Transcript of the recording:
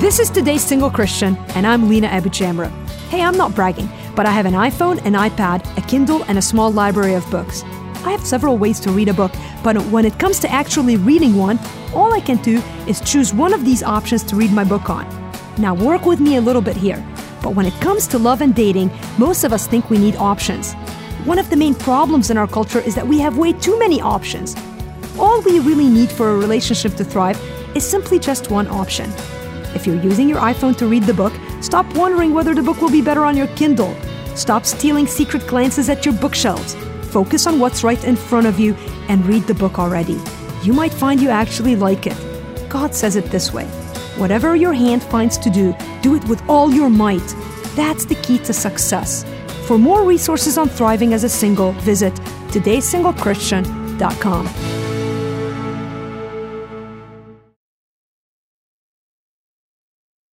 This is today's single Christian, and I'm Lina AbuJamra. Hey, I'm not bragging, but I have an iPhone, an iPad, a Kindle, and a small library of books. I have several ways to read a book, but when it comes to actually reading one, all I can do is choose one of these options to read my book on. Now, work with me a little bit here. But when it comes to love and dating, most of us think we need options. One of the main problems in our culture is that we have way too many options. All we really need for a relationship to thrive is simply just one option. If you're using your iPhone to read the book, stop wondering whether the book will be better on your Kindle. Stop stealing secret glances at your bookshelves. Focus on what's right in front of you and read the book already. You might find you actually like it. God says it this way Whatever your hand finds to do, do it with all your might. That's the key to success. For more resources on thriving as a single, visit todaysinglechristian.com.